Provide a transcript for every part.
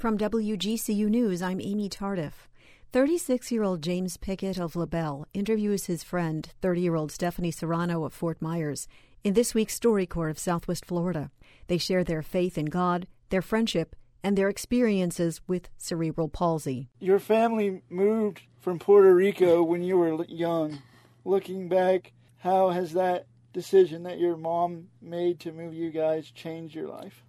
From WGCU News, I'm Amy Tardif. 36 year old James Pickett of LaBelle interviews his friend, 30 year old Stephanie Serrano of Fort Myers, in this week's StoryCorps of Southwest Florida. They share their faith in God, their friendship, and their experiences with cerebral palsy. Your family moved from Puerto Rico when you were young. Looking back, how has that decision that your mom made to move you guys changed your life?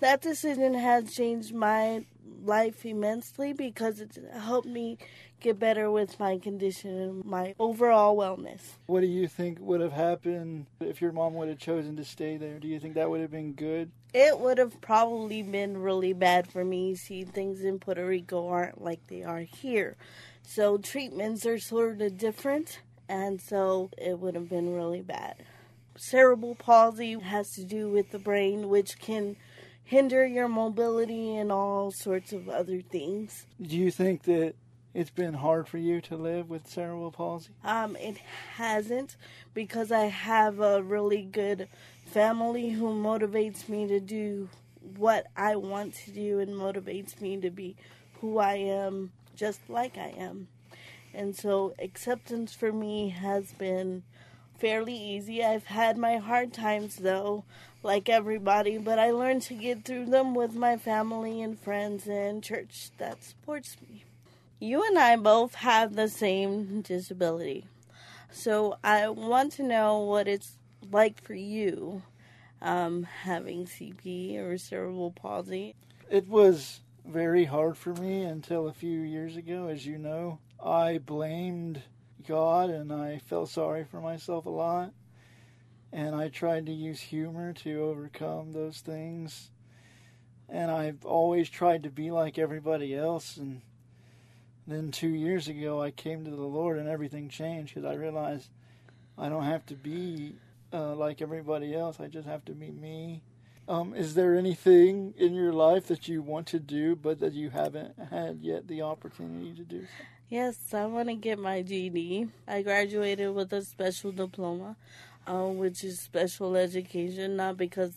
That decision has changed my life immensely because it's helped me get better with my condition and my overall wellness. What do you think would have happened if your mom would have chosen to stay there? Do you think that would have been good? It would have probably been really bad for me. See, things in Puerto Rico aren't like they are here. So treatments are sort of different, and so it would have been really bad. Cerebral palsy has to do with the brain, which can hinder your mobility and all sorts of other things. Do you think that it's been hard for you to live with cerebral palsy? Um, it hasn't because I have a really good family who motivates me to do what I want to do and motivates me to be who I am, just like I am. And so acceptance for me has been fairly easy. I've had my hard times though, like everybody, but I learned to get through them with my family and friends and church that supports me. You and I both have the same disability. So I want to know what it's like for you um, having CP or cerebral palsy. It was very hard for me until a few years ago, as you know. I blamed God and I felt sorry for myself a lot. And I tried to use humor to overcome those things. And I've always tried to be like everybody else. And then two years ago, I came to the Lord and everything changed because I realized I don't have to be uh, like everybody else. I just have to be me. Um, is there anything in your life that you want to do but that you haven't had yet the opportunity to do? Yes, I want to get my GED. I graduated with a special diploma, uh, which is special education, not because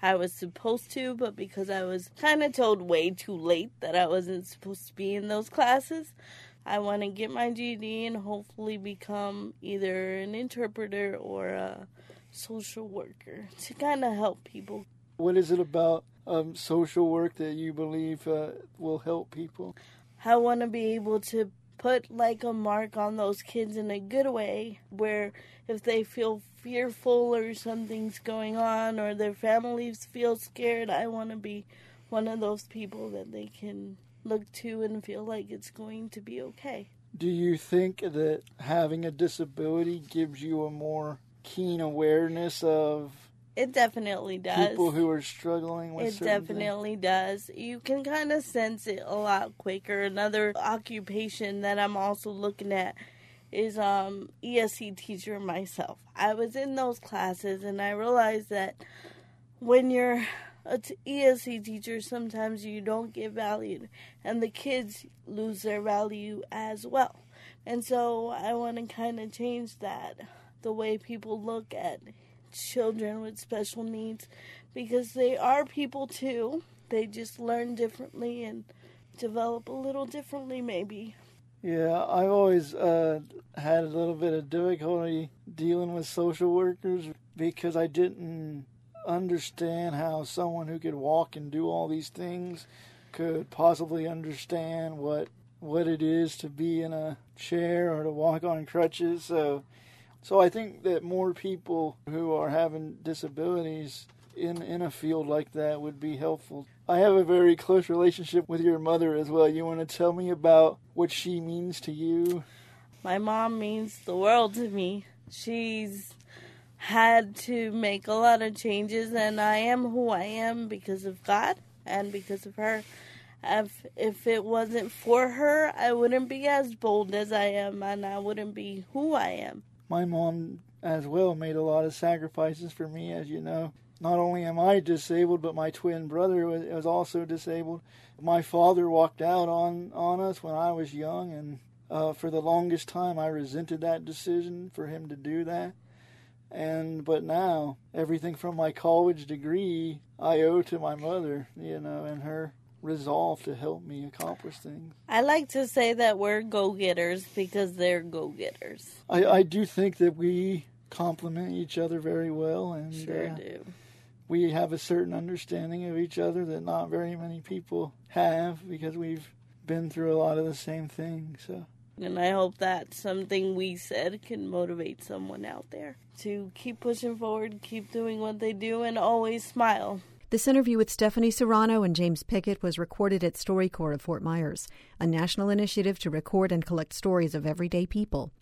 I was supposed to, but because I was kind of told way too late that I wasn't supposed to be in those classes. I want to get my GED and hopefully become either an interpreter or a social worker to kind of help people. What is it about um, social work that you believe uh, will help people? I want to be able to put like a mark on those kids in a good way where if they feel fearful or something's going on or their families feel scared, I want to be one of those people that they can look to and feel like it's going to be okay. Do you think that having a disability gives you a more keen awareness of it definitely does. People who are struggling with it definitely things. does. You can kind of sense it a lot quicker. Another occupation that I'm also looking at is um ESE teacher myself. I was in those classes and I realized that when you're a t- ESE teacher, sometimes you don't get valued, and the kids lose their value as well. And so I want to kind of change that the way people look at children with special needs because they are people too. They just learn differently and develop a little differently, maybe. Yeah, I've always uh, had a little bit of difficulty dealing with social workers because I didn't understand how someone who could walk and do all these things could possibly understand what what it is to be in a chair or to walk on crutches. So so I think that more people who are having disabilities in in a field like that would be helpful. I have a very close relationship with your mother as well. You want to tell me about what she means to you? My mom means the world to me. She's had to make a lot of changes and I am who I am because of God and because of her. If if it wasn't for her, I wouldn't be as bold as I am and I wouldn't be who I am my mom as well made a lot of sacrifices for me, as you know. Not only am I disabled, but my twin brother was, also disabled. My father walked out on, on us when I was young, and uh, for the longest time I resented that decision for him to do that. And but now everything from my college degree I owe to my mother, you know, and her resolve to help me accomplish things. I like to say that we're go getters because they're go getters. I, I do think that we complement each other very well, and Sure uh, do. we have a certain understanding of each other that not very many people have because we've been through a lot of the same things. So And I hope that something we said can motivate someone out there to keep pushing forward, keep doing what they do, and always smile. This interview with Stephanie Serrano and James Pickett was recorded at StoryCorps of Fort Myers, a national initiative to record and collect stories of everyday people.